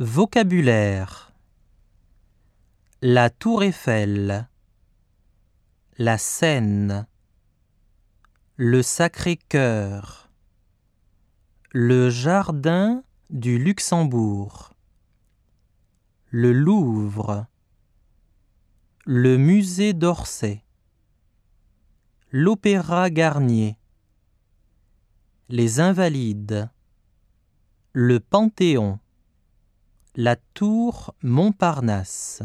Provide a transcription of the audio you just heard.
Vocabulaire. La tour Eiffel. La Seine. Le Sacré-Cœur. Le jardin du Luxembourg. Le Louvre. Le musée d'Orsay. L'Opéra Garnier. Les Invalides. Le Panthéon la tour Montparnasse